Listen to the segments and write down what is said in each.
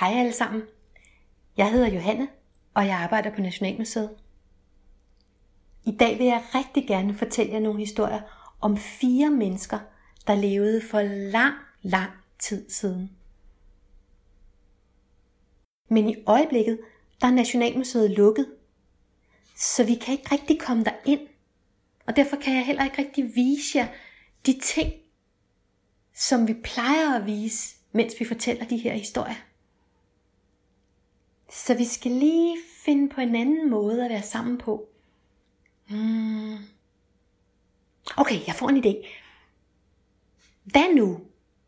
Hej alle sammen. Jeg hedder Johanne, og jeg arbejder på Nationalmuseet. I dag vil jeg rigtig gerne fortælle jer nogle historier om fire mennesker, der levede for lang, lang tid siden. Men i øjeblikket, der er Nationalmuseet lukket, så vi kan ikke rigtig komme der ind. Og derfor kan jeg heller ikke rigtig vise jer de ting, som vi plejer at vise, mens vi fortæller de her historier. Så vi skal lige finde på en anden måde at være sammen på. Hmm. Okay, jeg får en idé. Hvad nu,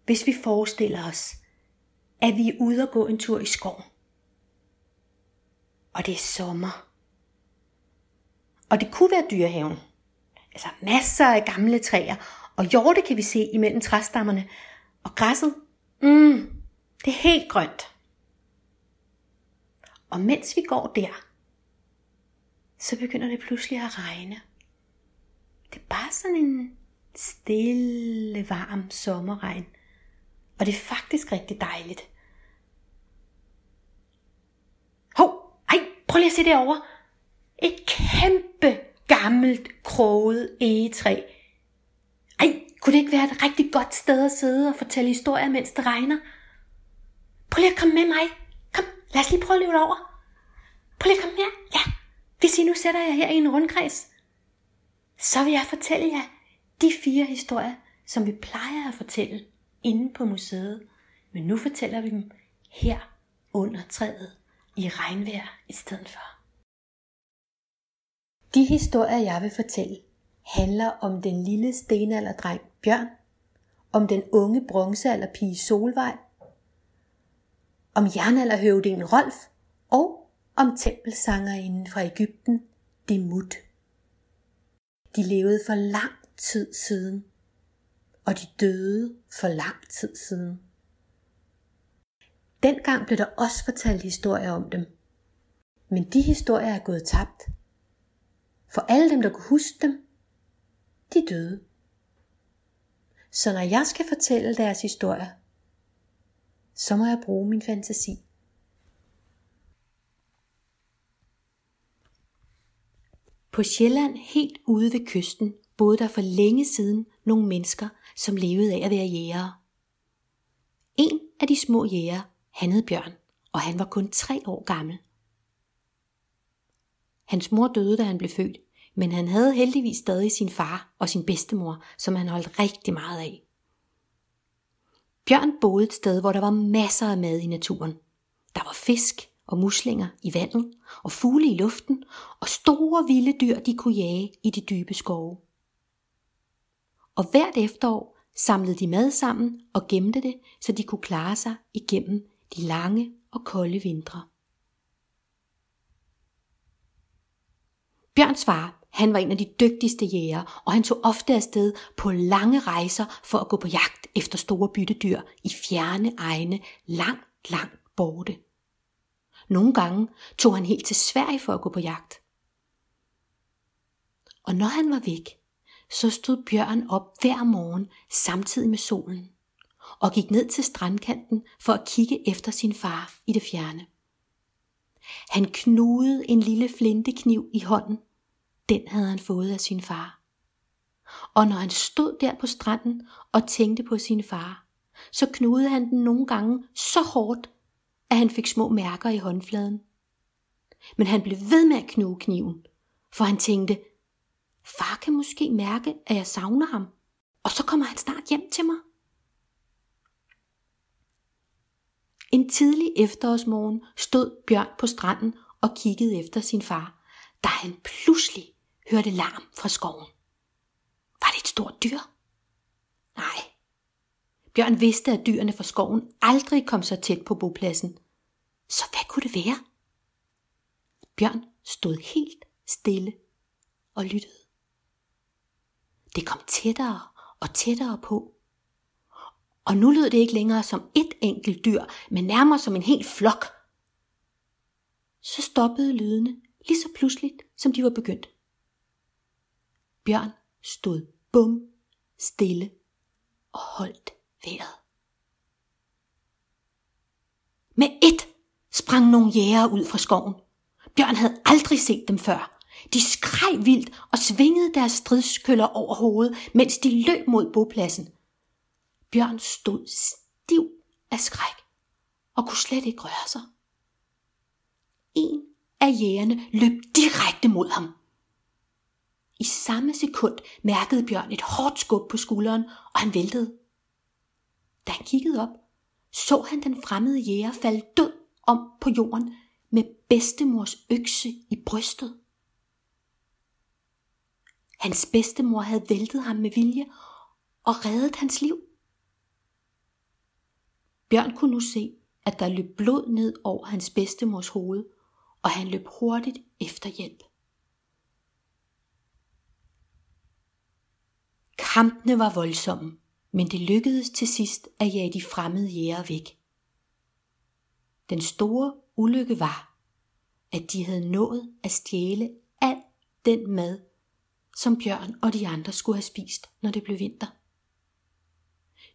hvis vi forestiller os, at vi er ude og gå en tur i skoven? Og det er sommer. Og det kunne være dyrehaven. Altså masser af gamle træer, og hjorte kan vi se imellem træstammerne. Og græsset, mm, det er helt grønt. Og mens vi går der, så begynder det pludselig at regne. Det er bare sådan en stille, varm sommerregn. Og det er faktisk rigtig dejligt. Hov, ej, prøv lige at se derovre. Et kæmpe gammelt kroget egetræ. Ej, kunne det ikke være et rigtig godt sted at sidde og fortælle historier, mens det regner? Prøv lige at komme med mig. Lad os lige prøve at løbe over. Prøv lige at komme her. Ja, hvis I nu sætter jer her i en rundkreds, så vil jeg fortælle jer de fire historier, som vi plejer at fortælle inde på museet. Men nu fortæller vi dem her under træet i regnvejr i stedet for. De historier, jeg vil fortælle, handler om den lille stenalderdreng Bjørn, om den unge bronzealderpige Solvej, om jernalderhøvdingen Rolf og om tempelsangerinden fra Ægypten, Demut. De levede for lang tid siden, og de døde for lang tid siden. Dengang blev der også fortalt historier om dem, men de historier er gået tabt. For alle dem, der kunne huske dem, de døde. Så når jeg skal fortælle deres historier, så må jeg bruge min fantasi. På Sjælland, helt ude ved kysten, boede der for længe siden nogle mennesker, som levede af at være jægere. En af de små jæger, han hed Bjørn, og han var kun tre år gammel. Hans mor døde, da han blev født, men han havde heldigvis stadig sin far og sin bedstemor, som han holdt rigtig meget af. Bjørn boede et sted, hvor der var masser af mad i naturen. Der var fisk og muslinger i vandet, og fugle i luften, og store vilde dyr, de kunne jage i de dybe skove. Og hvert efterår samlede de mad sammen og gemte det, så de kunne klare sig igennem de lange og kolde vintre. Bjørns far, han var en af de dygtigste jæger, og han tog ofte afsted på lange rejser for at gå på jagt efter store byttedyr i fjerne egne, langt, langt borte. Nogle gange tog han helt til Sverige for at gå på jagt. Og når han var væk, så stod Bjørn op hver morgen samtidig med solen og gik ned til strandkanten for at kigge efter sin far i det fjerne. Han knudede en lille flintekniv i hånden den havde han fået af sin far. Og når han stod der på stranden og tænkte på sin far, så knudede han den nogle gange så hårdt, at han fik små mærker i håndfladen. Men han blev ved med at knuge kniven, for han tænkte, far kan måske mærke, at jeg savner ham, og så kommer han snart hjem til mig. En tidlig efterårsmorgen stod Bjørn på stranden og kiggede efter sin far, da han pludselig hørte larm fra skoven. Var det et stort dyr? Nej. Bjørn vidste, at dyrene fra skoven aldrig kom så tæt på bopladsen. Så hvad kunne det være? Bjørn stod helt stille og lyttede. Det kom tættere og tættere på. Og nu lød det ikke længere som et enkelt dyr, men nærmere som en hel flok. Så stoppede lydene lige så pludseligt, som de var begyndt. Bjørn stod bum stille og holdt vejret. Med et sprang nogle jæger ud fra skoven. Bjørn havde aldrig set dem før. De skreg vildt og svingede deres stridskøller over hovedet, mens de løb mod bopladsen. Bjørn stod stiv af skræk og kunne slet ikke røre sig. En af jægerne løb direkte mod ham. I samme sekund mærkede Bjørn et hårdt skub på skulderen, og han væltede. Da han kiggede op, så han den fremmede jæger falde død om på jorden med bedstemors økse i brystet. Hans bedstemor havde væltet ham med vilje og reddet hans liv. Bjørn kunne nu se, at der løb blod ned over hans bedstemors hoved, og han løb hurtigt efter hjælp. Kampene var voldsomme, men det lykkedes til sidst at jage de fremmede jæger væk. Den store ulykke var, at de havde nået at stjæle al den mad, som Bjørn og de andre skulle have spist, når det blev vinter.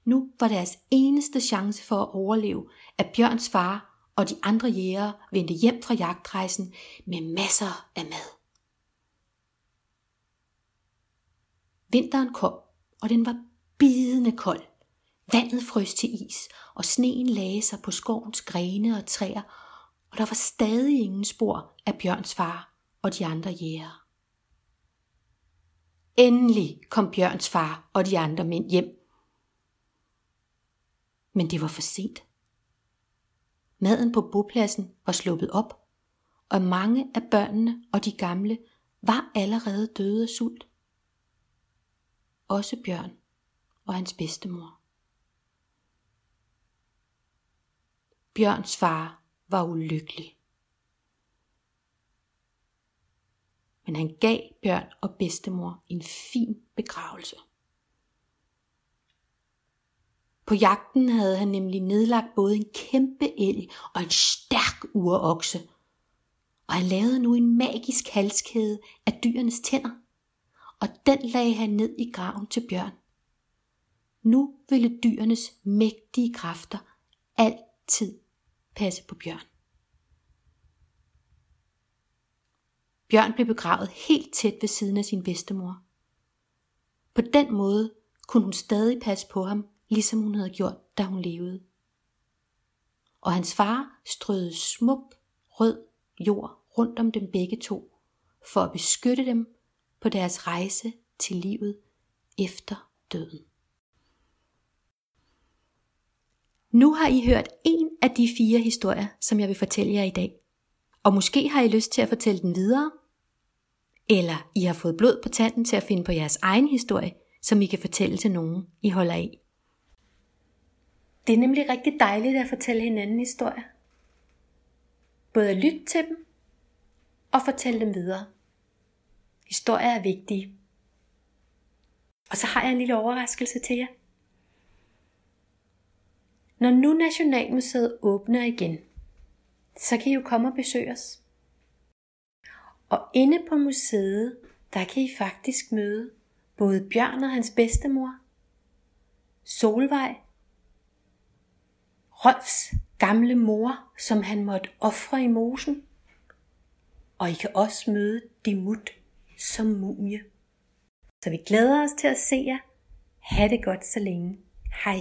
Nu var deres eneste chance for at overleve, at Bjørns far og de andre jægere vendte hjem fra jagtrejsen med masser af mad. Vinteren kom, og den var bidende kold. Vandet frøs til is, og sneen lagde sig på skovens grene og træer, og der var stadig ingen spor af Bjørns far og de andre jæger. Endelig kom Bjørns far og de andre mænd hjem. Men det var for sent. Maden på bopladsen var sluppet op, og mange af børnene og de gamle var allerede døde af sult. Også Bjørn og hans bedstemor. Bjørns far var ulykkelig. Men han gav Bjørn og bedstemor en fin begravelse. På jagten havde han nemlig nedlagt både en kæmpe elg og en stærk urokse. Og han lavede nu en magisk halskæde af dyrenes tænder. Og den lagde han ned i graven til Bjørn. Nu ville dyrenes mægtige kræfter altid passe på Bjørn. Bjørn blev begravet helt tæt ved siden af sin bedstemor. På den måde kunne hun stadig passe på ham, ligesom hun havde gjort, da hun levede. Og hans far strøede smuk, rød jord rundt om dem begge to, for at beskytte dem på deres rejse til livet efter døden. Nu har I hørt en af de fire historier, som jeg vil fortælle jer i dag. Og måske har I lyst til at fortælle den videre, eller I har fået blod på tanden til at finde på jeres egen historie, som I kan fortælle til nogen, I holder af. Det er nemlig rigtig dejligt at fortælle hinanden historier. Både at lytte til dem og fortælle dem videre. Historier er vigtige. Og så har jeg en lille overraskelse til jer. Når nu Nationalmuseet åbner igen, så kan I jo komme og besøge os. Og inde på museet, der kan I faktisk møde både Bjørn og hans bedstemor, Solvej, Rolfs gamle mor, som han måtte ofre i mosen, og I kan også møde Dimut som mumie. Så vi glæder os til at se jer. Ha' det godt så længe. Hej.